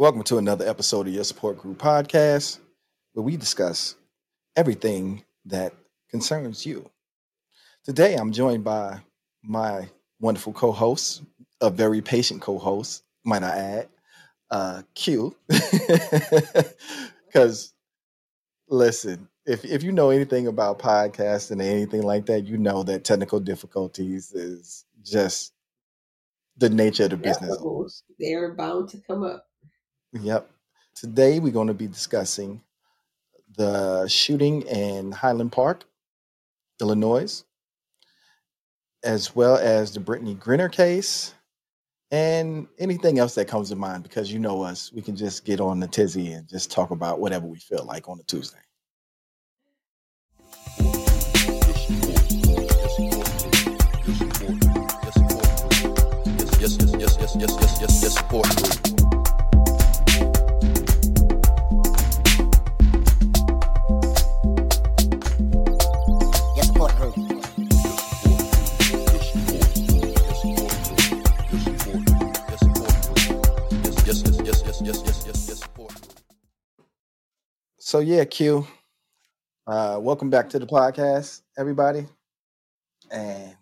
Welcome to another episode of your support group podcast, where we discuss everything that concerns you. Today, I'm joined by my wonderful co-host, a very patient co-host, might I add, uh, Q. Because listen, if if you know anything about podcasting and anything like that, you know that technical difficulties is just the nature of the business. They're bound to come up. Yep. Today we're going to be discussing the shooting in Highland Park, Illinois, as well as the Brittney Griner case and anything else that comes to mind because you know us, we can just get on the tizzy and just talk about whatever we feel like on a Tuesday. Yes, yes, yes, yes, yes, yes, yes, yes, support. So yeah, Q, uh, welcome back to the podcast, everybody. And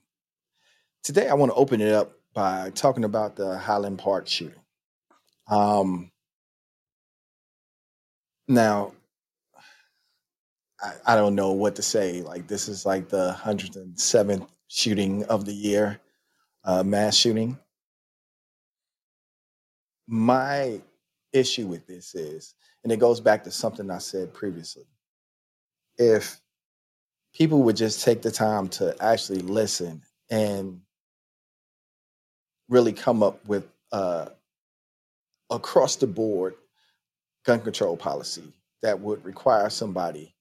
today I want to open it up by talking about the Highland Park shooting. Um, now, I, I don't know what to say. Like this is like the 107th shooting of the year, uh, mass shooting. My issue with this is, and it goes back to something I said previously. If people would just take the time to actually listen and really come up with uh, across the board gun control policy that would require somebody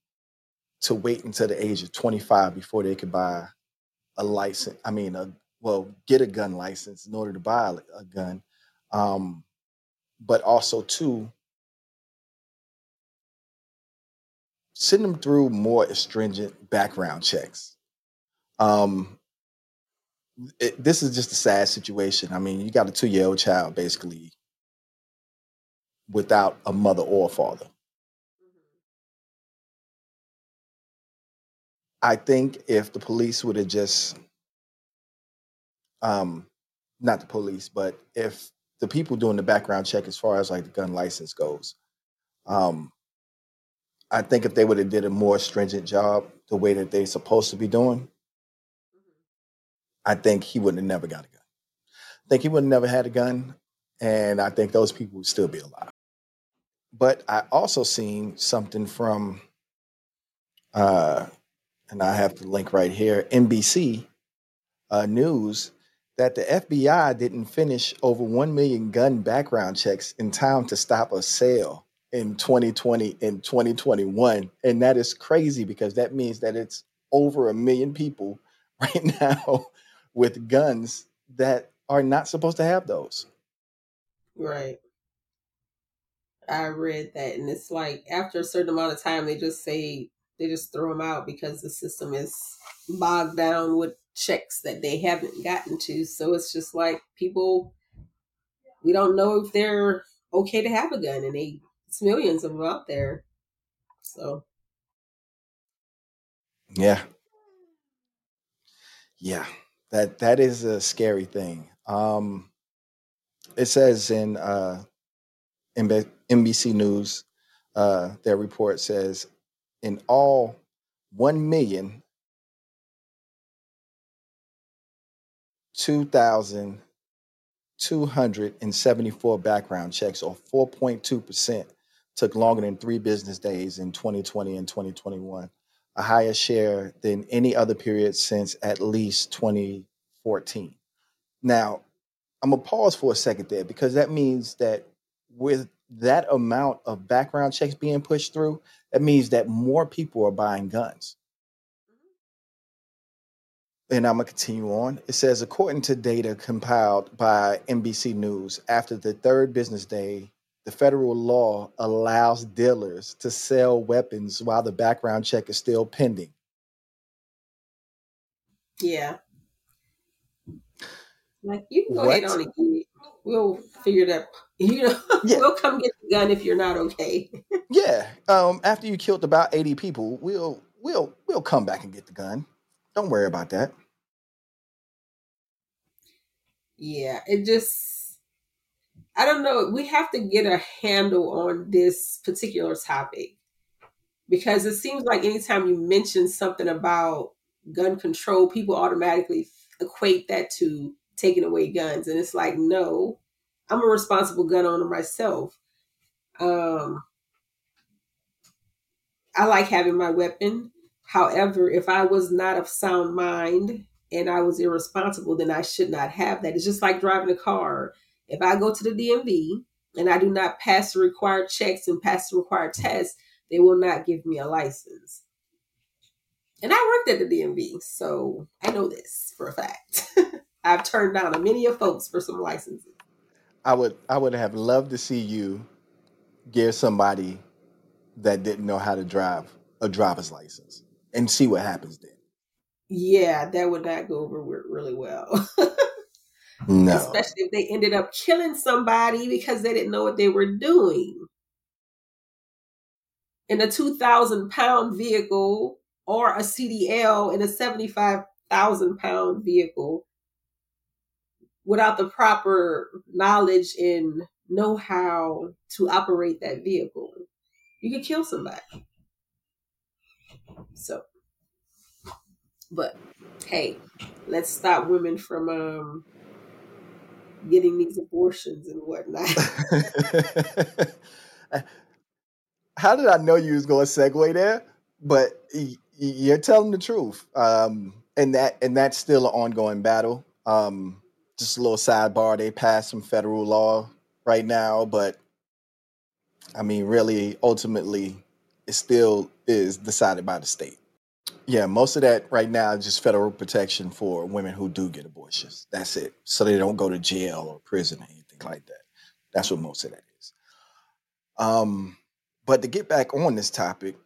to wait until the age of 25 before they could buy a license. I mean, a, well, get a gun license in order to buy a, gun. Um, but also, too, send them through more stringent background checks. Um, it, this is just a sad situation. I mean, you got a two year old child basically without a mother or a father. I think if the police would have just, um, not the police, but if the people doing the background check as far as like the gun license goes, um, I think if they would have did a more stringent job the way that they're supposed to be doing, I think he wouldn't have never got a gun. I think he would have never had a gun, and I think those people would still be alive. But I also seen something from, uh, and I have the link right here, NBC uh, News, that the FBI didn't finish over 1 million gun background checks in time to stop a sale in 2020 and 2021. And that is crazy because that means that it's over a million people right now with guns that are not supposed to have those. Right. I read that, and it's like after a certain amount of time, they just say they just throw them out because the system is bogged down with checks that they haven't gotten to. So it's just like people, we don't know if they're okay to have a gun, and they it's millions of them out there. So Yeah. Yeah. That that is a scary thing. Um it says in uh NB- NBC News, uh, their report says in all 1 million 2,274 background checks, or 4.2%, took longer than three business days in 2020 and 2021, a higher share than any other period since at least 2014. Now, I'm gonna pause for a second there because that means that with that amount of background checks being pushed through, that means that more people are buying guns. Mm-hmm. And I'm gonna continue on. It says, according to data compiled by NBC News, after the third business day, the federal law allows dealers to sell weapons while the background check is still pending. yeah, like you can go ahead on get we'll figure that. You know, Yeah. we'll come get the gun if you're not okay. Yeah. Um, after you killed about 80 people, we'll we'll we'll come back and get the gun. Don't worry about that. Yeah, it just. I don't know. We have to get a handle on this particular topic because it seems like anytime you mention something about gun control, people automatically equate that to taking away guns, and it's like, no, I'm a responsible gun owner myself. Um, I like having my weapon. However, if I was not of sound mind and I was irresponsible, then I should not have that. It's just like driving a car. If I go to the DMV and I do not pass the required checks and pass the required tests, they will not give me a license. And I worked at the DMV, so I know this for a fact. I've turned down a many of folks for some licenses. I would I would have loved to see you give somebody that didn't know how to drive a driver's license and see what happens then. Yeah, that would not go over really well. No. Especially if they ended up killing somebody because they didn't know what they were doing. In a 2,000 pound vehicle or a CDL in a 75,000 pound vehicle without the proper knowledge and know how to operate that vehicle, you could kill somebody. So, but hey, let's stop women from um, getting these abortions and whatnot. How did I know you was going to segue there? But you're telling the truth, um, and that and that's still an ongoing battle. Um, just a little sidebar: they passed some federal law right now, but I mean, really, ultimately, it still is decided by the state. Yeah, most of that right now is just federal protection for women who do get abortions. That's it. So they don't go to jail or prison or anything like that. That's what most of that is. Um, but to get back on this topic,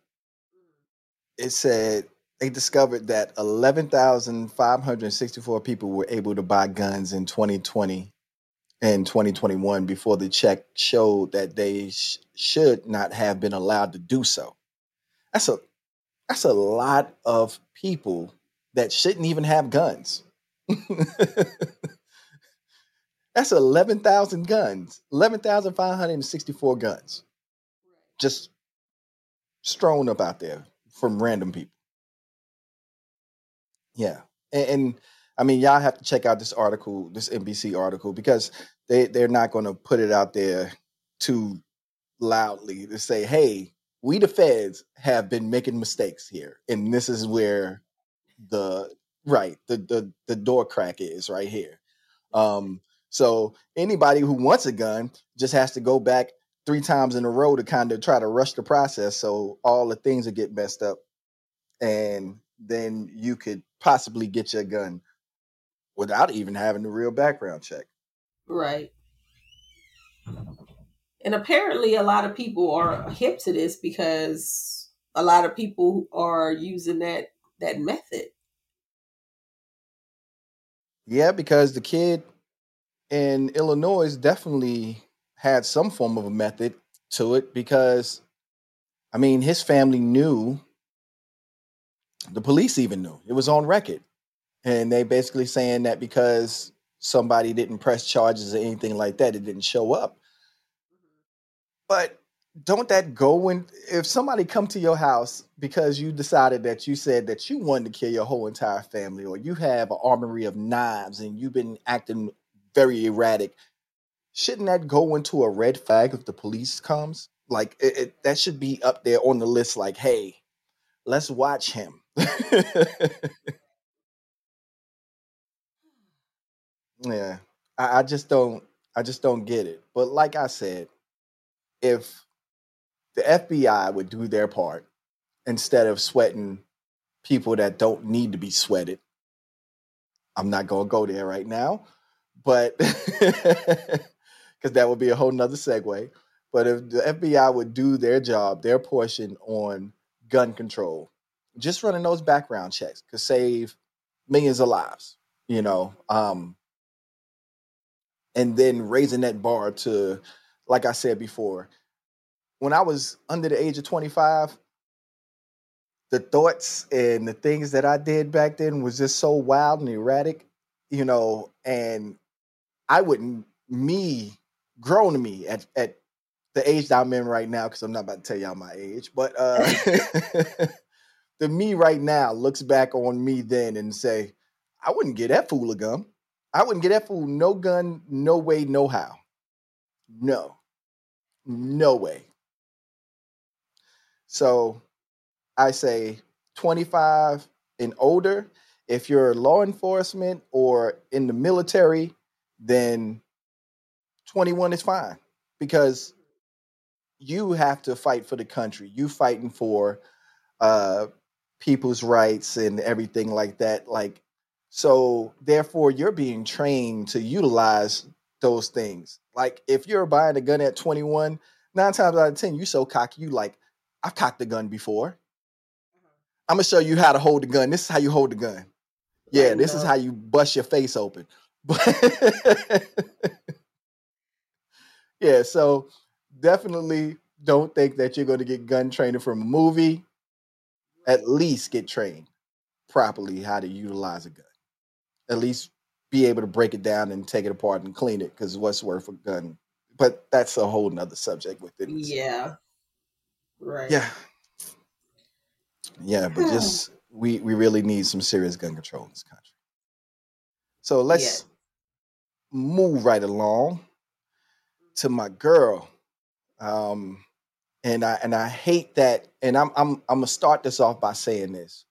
it said they discovered that 11,564 people were able to buy guns in 2020 and 2021 before the check showed that they sh- should not have been allowed to do so. That's a that's a lot of people that shouldn't even have guns. that's 11,000 guns, 11,564 guns just strewn up out there from random people. Yeah. And, and I mean, y'all have to check out this article, this NBC article, because they, they're not going to put it out there too loudly to say, hey, we the feds have been making mistakes here. And this is where the right, the the, the door crack is right here. Um, so anybody who wants a gun just has to go back three times in a row to kind of try to rush the process so all the things will get messed up and then you could possibly get your gun without even having the real background check. Right. And apparently, a lot of people are hip to this because a lot of people are using that that method. Yeah, because the kid in Illinois definitely had some form of a method to it because I mean his family knew the police even knew. It was on record. And they basically saying that because somebody didn't press charges or anything like that, it didn't show up. But don't that go when if somebody come to your house because you decided that you said that you wanted to kill your whole entire family or you have an armory of knives and you've been acting very erratic shouldn't that go into a red flag if the police comes? Like it, it, that should be up there on the list like hey let's watch him. Yeah. I, I just don't i just don't get it. But like i said if the FBI would do their part instead of sweating people that don't need to be sweated. I'm not going to go there right now, but because that would be a whole nother segue. But if the FBI would do their job, their portion on gun control, just running those background checks could save millions of lives. You know, um, and then raising that bar to, like I said before, when I was under the age of 25, the thoughts and the things that I did back then was just so wild and erratic, you know, and I wouldn't me grown to me at at the age that I'm in right now, because I'm not about to tell y'all my age, but uh the me right now looks back on me then and say, I wouldn't get that fool a gun. I wouldn't get that fool no gun, no way, no how. No. No way. So I say 25 and older. If you're law enforcement or in the military, then 21 is fine because you have to fight for the country. You fighting for uh people's rights and everything like that. Like so therefore you're being trained to utilize those things. Like if you're buying a gun at 21, nine times out of 10, you so cocky, you like, I've cocked the gun before. I'm gonna show you how to hold the gun. This is how you hold the gun. Yeah, this is how you bust your face open. Yeah, so definitely don't think that you're gonna get gun training from a movie. At least get trained properly how to utilize a gun. At least be able to break it down and take it apart and clean it because what's worth a gun. But that's a whole nother subject within. Yeah. Right. Yeah. Yeah, but just we we really need some serious gun control in this country. So let's move right along to my girl. Um and I and I hate that and I'm I'm I'm going to start this off by saying this.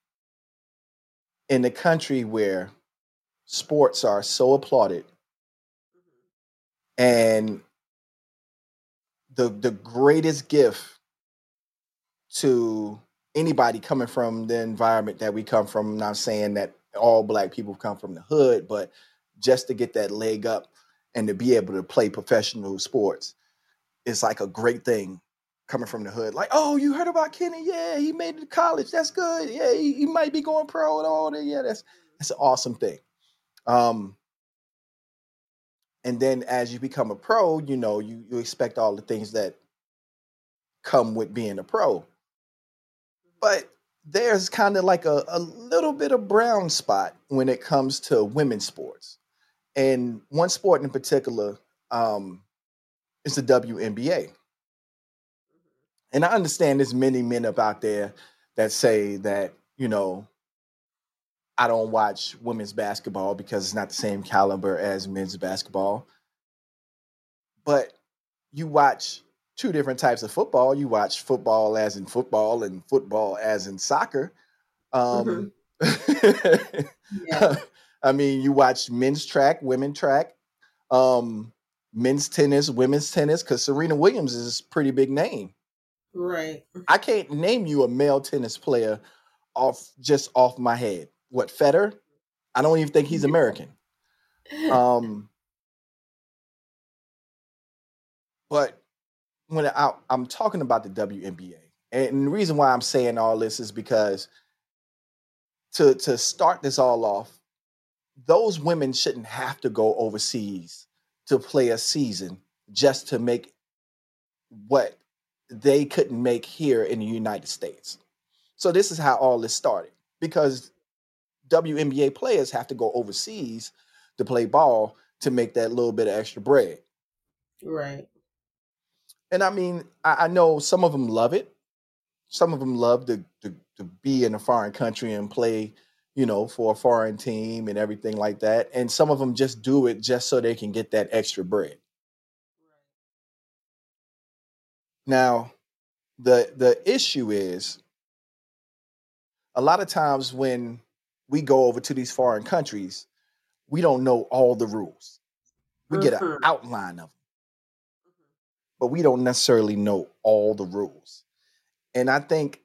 In the country where sports are so applauded and the the greatest gift to anybody coming from the environment that we come from. I'm not saying that all black people come from the hood, but just to get that leg up and to be able to play professional sports is like a great thing coming from the hood. Like, oh, you heard about Kenny? Yeah, he made it to college. That's good. Yeah, he, he might be going pro and all that. Yeah, that's that's an awesome thing. Um, and then as you become a pro, you know, you you expect all the things that come with being a pro. But there's kind of like a, a little bit of brown spot when it comes to women's sports. And one sport in particular um, is the WNBA. And I understand there's many men up out there that say that, you know, I don't watch women's basketball because it's not the same caliber as men's basketball. But you watch two different types of football. You watch football as in football and football as in soccer. Um, Yeah. I mean, you watch men's track, women track, um, men's tennis, women's tennis, because Serena Williams is a pretty big name. Right. I can't name you a male tennis player off just off my head. What Federer? I don't even think he's American. Um, but when I, I'm talking about the WNBA, and the reason why I'm saying all this is because to to start this all off, those women shouldn't have to go overseas to play a season just to make what they couldn't make here in the United States. So this is how all this started because WNBA players have to go overseas to play ball to make that little bit of extra bread. right. And I mean, I, I know some of them love it. Some of them love to, to to be in a foreign country and play, you know, for a foreign team and everything like that. And some of them just do it just so they can get that extra bread. Now, the the issue is a lot of times when we go over to these foreign countries, we don't know all the rules. We get an Mhm. outline of them, but we don't necessarily know all the rules. And I think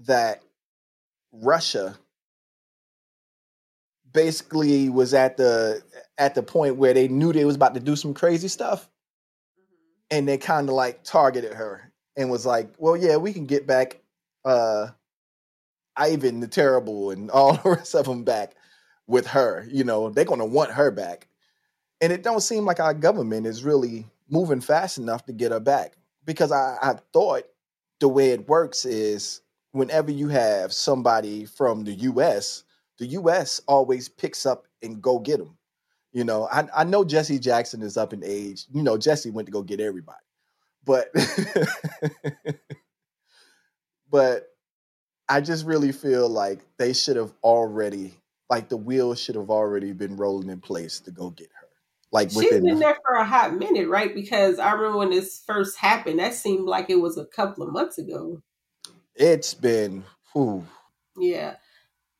that Russia basically was at the at the point where they knew they was about to do some crazy stuff and they kind of like targeted her and was like, "Well, yeah, we can get back uh Ivan the Terrible and all the rest of them back with her. You know, they're gonna want her back." and it don't seem like our government is really moving fast enough to get her back. Because I, I thought the way it works is whenever you have somebody from the U.S., the U.S. always picks up and go get them. You know, I, I know Jesse Jackson is up in age. You know, Jesse went to go get everybody, but but I just really feel like they should have already, like the wheels should have already been rolling in place to go get her. Like She's within been the, there for a hot minute, right? Because I remember when this first happened, that seemed like it was a couple of months ago. it's been, whew, Yeah.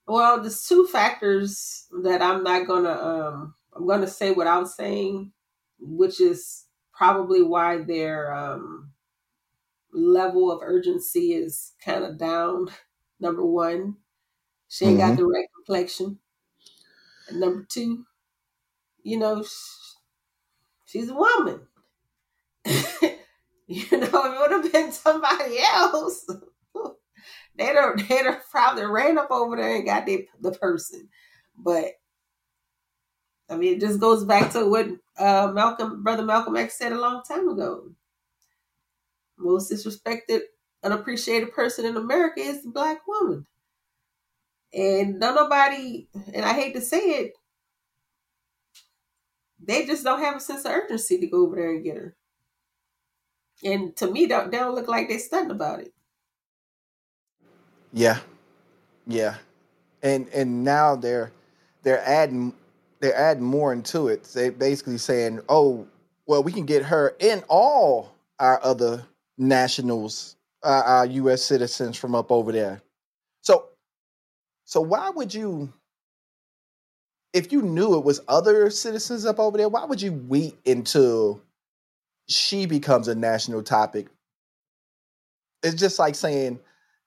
Well, there's two factors that I'm not gonna um I'm gonna say without saying, which is probably why their um level of urgency is kind of down. Number one, she ain't got Mhm. the right complexion. And number two, you know, sh- she's a woman. you know, it would have been somebody else, they'd have, they'd have probably ran up over there and got the, the person. But I mean, it just goes back to what uh, Malcolm, brother Malcolm X said a long time ago. Most disrespected, unappreciated person in America is the black woman. And not nobody, and I hate to say it, they just don't have a sense of urgency to go over there and get her. And to me, they don't, don't look like they're stunned about it. yeah, yeah, and and now they're they're adding they're adding more into it. They basically saying, oh, well, we can get her and all our other nationals, uh, our U.S. citizens from up over there. So, so why would you, if you knew it was other citizens up over there, why would you wait until she becomes a national topic? It's just like saying,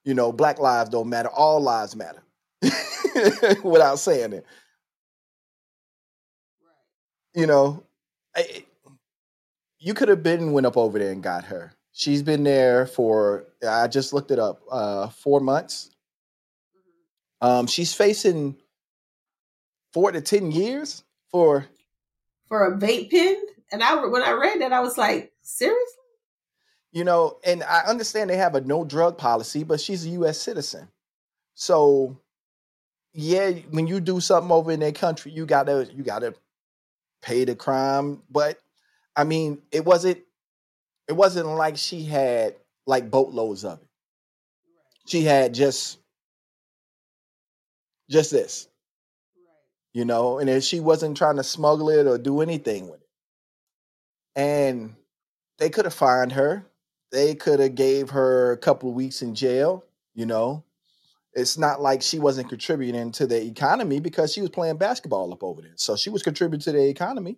you know, black lives don't matter, all lives matter, without saying it. You know, I- you could have been went up over there and got her. She's been there for I just looked it up, uh, four months. Um, she's facing four to ten years for For a vape pen, and I when I read that, I was like, seriously? you know, and I understand they have a no drug policy, but she's a U.S. citizen, so yeah, when you do something over in their country, you gotta you gotta pay the crime. But I mean, it wasn't it wasn't like she had like boatloads of it. She had just just this, you know, and if she wasn't trying to smuggle it or do anything with it. And they could have fined her. They could have gave her a couple of weeks in jail, you know. It's not like she wasn't contributing to the economy because she was playing basketball up over there. So she was contributing to the economy.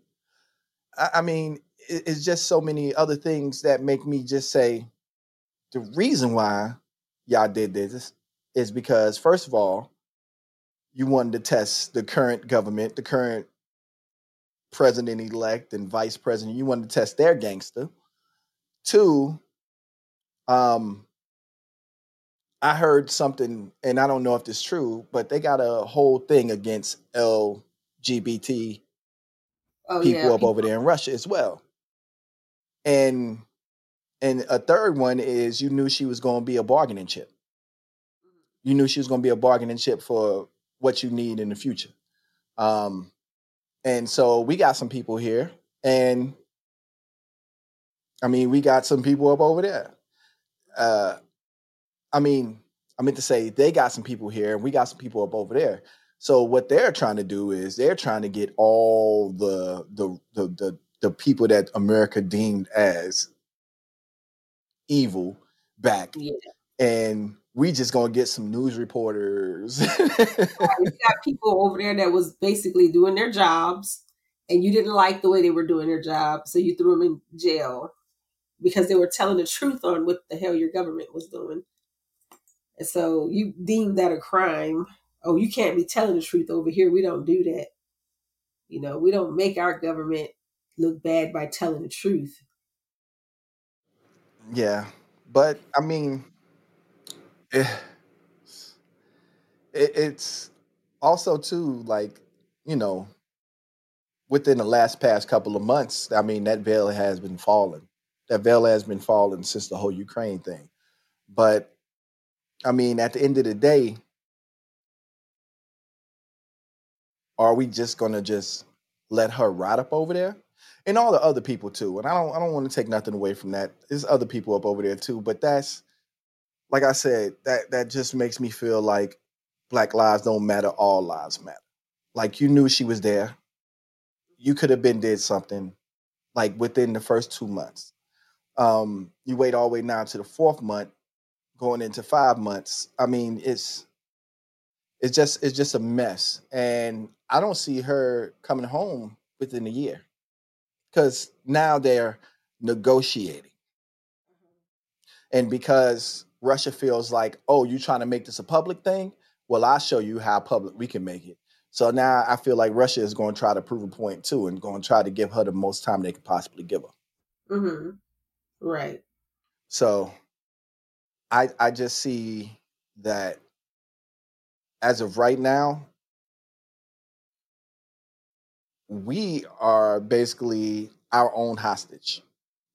I, I mean, it's just so many other things that make me just say the reason why y'all did this is because first of all, you wanted to test the current government, the current president elect and vice president. You wanted to test their gangster. Two, um, I heard something, and I don't know if it's true, but they got a whole thing against LGBT Oh people yeah, up over there in Russia as well. And and a third one is you knew she was going to be a bargaining chip. You knew she was going to be a bargaining chip for what you need in the future. Um, and so we got some people here, and I mean, we got some people up over there. Uh, I mean, I meant to say they got some people here, and we got some people up over there. So what they're trying to do is they're trying to get all the the the the, the people that America deemed as evil back, yeah. and we just gonna get some news reporters. You got people over there that was basically doing their jobs, and you didn't like the way they were doing their job, so you threw them in jail because they were telling the truth on what the hell your government was doing. And so you deemed that a crime. Oh, you can't be telling the truth over here. We don't do that. You know, we don't make our government look bad by telling the truth. yeah, but I mean, eh, it, it's also too like you know within the last past couple of months, I mean, that veil has been falling. That veil has been falling since the whole Ukraine thing. But I mean, at the end of the day, are we just gonna just let her rot up over there? And all the other people too. And I don't I don't want to take nothing away from that. There's other people up over there too, but that's like I said, that that just makes me feel like black lives don't matter, all lives matter. Like you knew she was there. You could have been did something like within the first two months. Um, you wait all the way now to the fourth month, going into five months. I mean, it's it's just it's just a mess. And I don't see her coming home within a year. Because now they're negotiating. And because Russia feels like, oh, you're trying to make this a public thing? Well, I'll show you how public we can make it. So now I feel like Russia is going to try to prove a point too and going to try to give her the most time they could possibly give her. Mm-hmm. Right. So I I just see that as of right now, we are basically our own hostage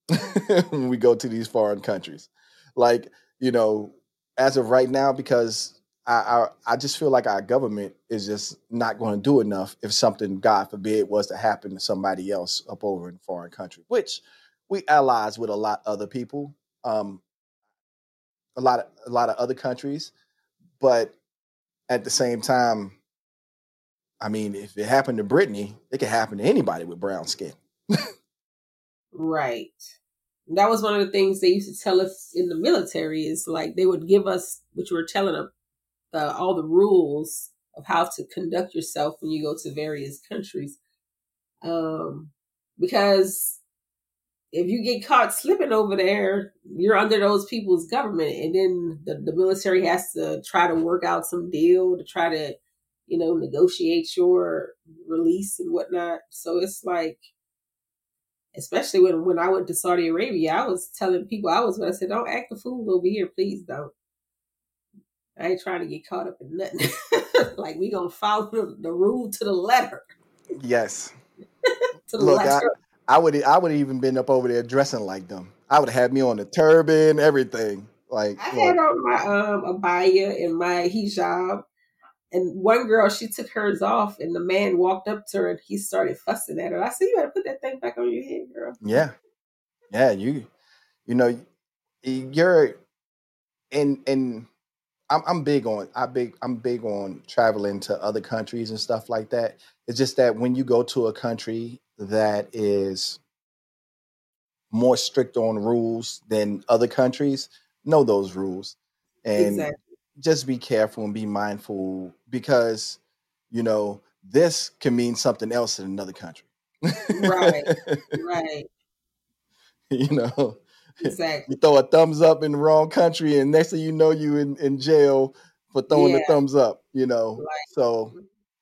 when we go to these foreign countries. Like, you know, as of right now, because I, I I just feel like our government is just not going to do enough if something, God forbid, was to happen to somebody else up over in foreign country, which we allies with a lot other people, um, a lot of a lot of other countries, but at the same time, I mean, if it happened to Brittney, it could happen to anybody with brown skin. Right. That was one of the things they used to tell us in the military is like they would give us, which you were telling them, uh, all the rules of how to conduct yourself when you go to various countries. Um, because if you get caught slipping over there, you're under those people's government, and then the, the military has to try to work out some deal to try to, you know, negotiate your release and whatnot. So it's like, especially when when I went to Saudi Arabia, I was telling people I was going to say, don't act a fool over here, please don't. I ain't trying to get caught up in nothing. like we gonna follow the, the rule to the letter, Yes. to the Look, I, letter. I would I would have even been up over there dressing like them. I would have had me on the turban, everything. Like, I had on my um abaya and my hijab, and one girl she took hers off, and the man walked up to her and he started fussing at her. I said, "You better put that thing back on your head, girl." yeah, yeah, you, you know, you're, and and I'm I'm big on I big I'm big on traveling to other countries and stuff like that. It's just that when you go to a country that is more strict on rules than other countries, know those rules and Exactly. Just be careful and be mindful because you know this can mean something else in another country. Right. Right. you know, Exactly. you throw a thumbs up in the wrong country, and next thing you know, you in, in jail for throwing the thumbs up. You know, Right. so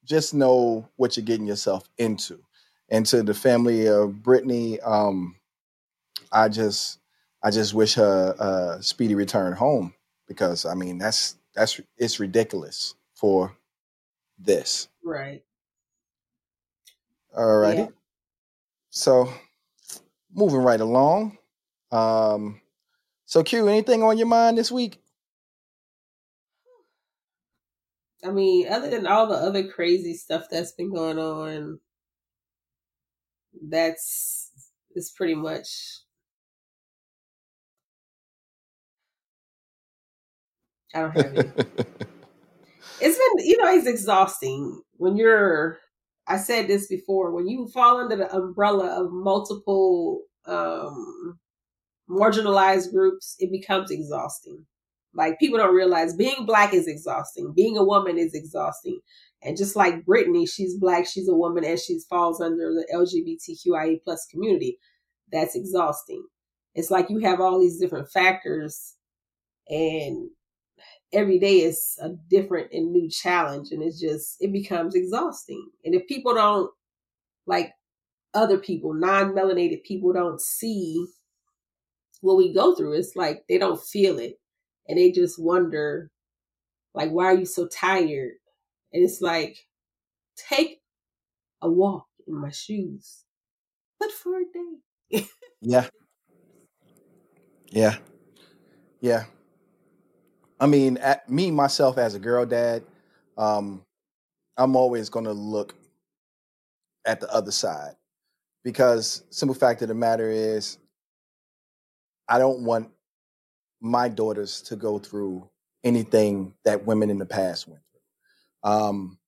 just know what you're getting yourself into. And to the family of Brittney, um, I just I just wish her a speedy return home because I mean that's that's it's ridiculous for this. Right. All righty. Yeah. So moving right along. Um, so Q, anything on your mind this week? I mean, other than all the other crazy stuff that's been going on, that's it's pretty much. I don't have any. it's been you know it's exhausting when you're i said this before when you fall under the umbrella of multiple um marginalized groups it becomes exhausting. Like people don't realize being black is exhausting. Being a woman is exhausting. And just like brittney she's black she's a woman and she falls under the lgbtqia plus community. That's exhausting. It's like you have all these different factors and every day is a different and new challenge and it's just it becomes exhausting and if people don't like other people non-melanated people don't see what we go through it's like they don't feel it and they just wonder like why are you so tired and it's like take a walk in my shoes, but for a day. Yeah, yeah, yeah. I mean, at, me myself as a girl dad, um, I'm always going to look at the other side because simple fact of the matter is, I don't want my daughters to go through anything that women in the past went through. Um,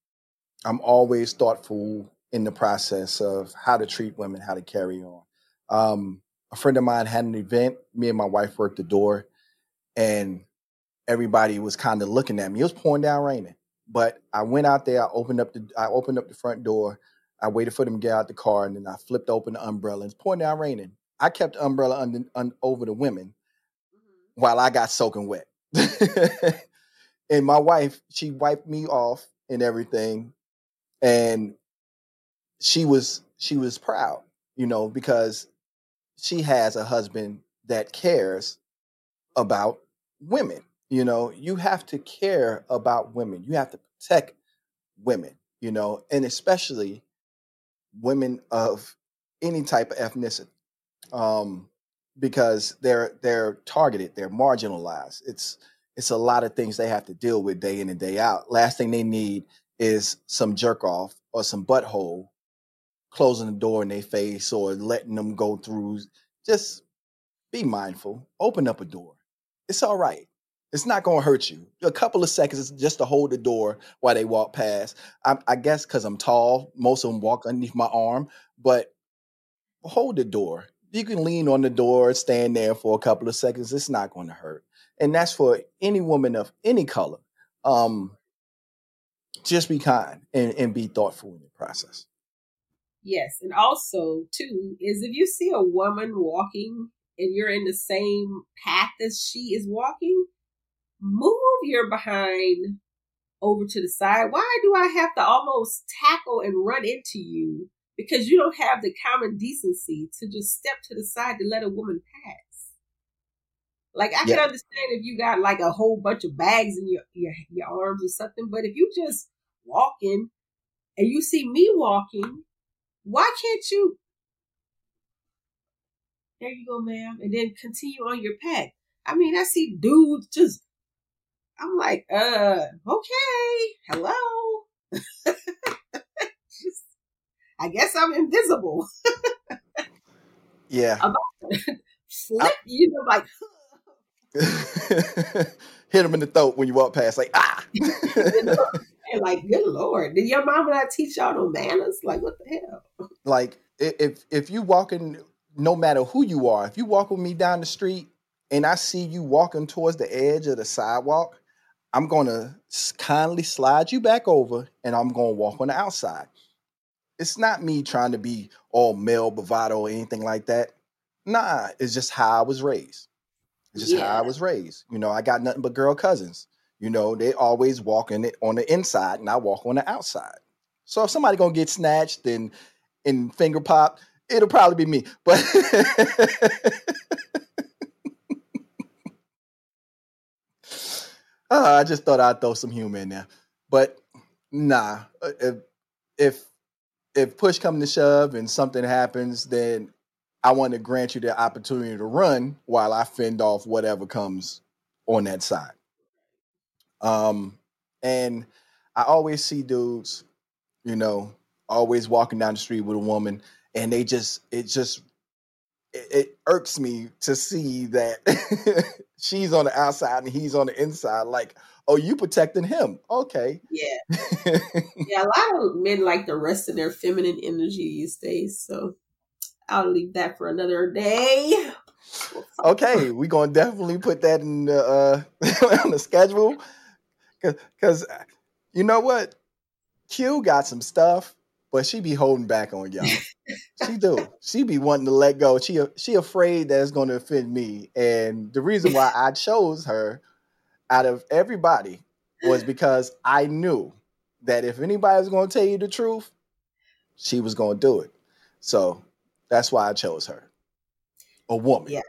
I'm always thoughtful in the process of how to treat women, how to carry on. Um, a friend of mine had an event. Me and my wife worked the door, and everybody was kind of looking at me. It was pouring down raining, but I went out there. I opened up the I opened up the front door. I waited for them to get out the car, and then I flipped open the umbrella. It's pouring down raining. I kept the umbrella under, un, over the women mm-hmm. while I got soaking wet. and my wife, she wiped me off and everything, and she was she was proud, you know, because she has a husband that cares about women. You know, you have to care about women. You have to protect women, you know, and especially women of any type of ethnicity. Um, because they're they're targeted, they're marginalized. It's it's a lot of things they have to deal with day in and day out. Last thing they need is some jerk off or some butthole closing the door in their face or letting them go through. Just be mindful. Open up a door. It's all right. It's not going to hurt you. A couple of seconds is just to hold the door while they walk past. I, I guess because I'm tall, most of them walk underneath my arm, but hold the door. You can lean on the door, stand there for a couple of seconds. It's not going to hurt. And that's for any woman of any color. Um, just be kind and, and be thoughtful in the process. Yes, and also too is if you see a woman walking and you're in the same path as she is walking, move your behind over to the side. Why do I have to almost tackle and run into you because you don't have the common decency to just step to the side to let a woman pass? Like I Yeah. can understand if you got like a whole bunch of bags in your your, your arms or something, but if you just walking and you see me walking, why can't you? There you go, ma'am, and then continue on your path. I mean, I see dudes just. I'm like, uh, okay, hello. just, I guess I'm invisible. Yeah. I'm about to you know, like Hit them in the throat when you walk past, like, ah. and like, good lord, did your mama not teach y'all no manners? Like, what the hell? like if if you walking no matter who you are if you walk with me down the street and i see you walking towards the edge of the sidewalk i'm gonna kindly slide you back over and i'm gonna walk on the outside. It's not me trying to be all male bravado or anything like that. Nah it's just how i was raised. It's just how i was raised. You know i got nothing but girl cousins. You know they always walking it on the inside and i walk on the outside. So if somebody gonna get snatched and and finger pop, it'll probably be me. But Uh, I just thought I'd throw some humor in there. But nah, uh, if if if push comes to shove and something happens, then I want to grant you the opportunity to run while I fend off whatever comes on that side. Um, and I always see dudes, you know, always walking down the street with a woman, and they just it just it, it irks me to see that she's on the outside and he's on the inside. Like, oh, you protecting him? Okay. Yeah. Yeah, a lot of men like to rest in their feminine energy these days. So I'll leave that for another day. Okay, we're gonna definitely put that in the uh, on the schedule because you know what, Q got some stuff, but she be holding back on y'all. She do. She be wanting to let go. She she afraid that it's gonna offend me, and the reason why I chose her out of everybody was because I knew that if anybody was gonna tell you the truth, she was gonna do it. So that's why I chose her. A woman. Yeah.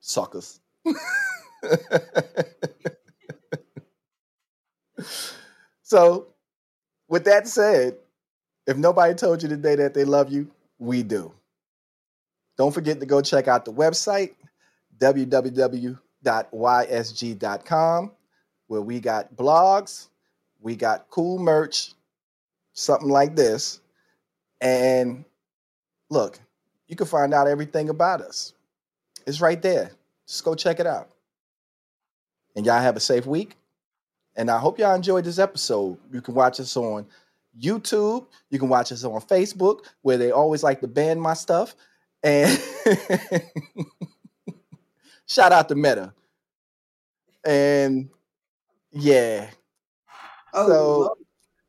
Suckers. so with that said, If nobody told you today that they love you, we do. Don't forget to go check out the website, www.ysg.com, where we got blogs, we got cool merch, something like this. And look, you can find out everything about us. It's right there. Just go check it out. And y'all have a safe week. And I hope y'all enjoyed this episode. You can watch us on YouTube. You can watch us on Facebook, where they always like to ban my stuff. And shout out to Meta. And yeah. Oh, So,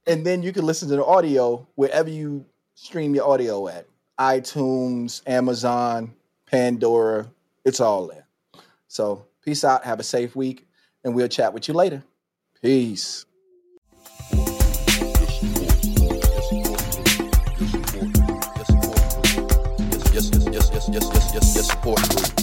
and then you can listen to the audio wherever you stream your audio at iTunes, Amazon, Pandora. It's all there. So, peace out. Have a safe week. And we'll chat with you later. Peace. your, your support group.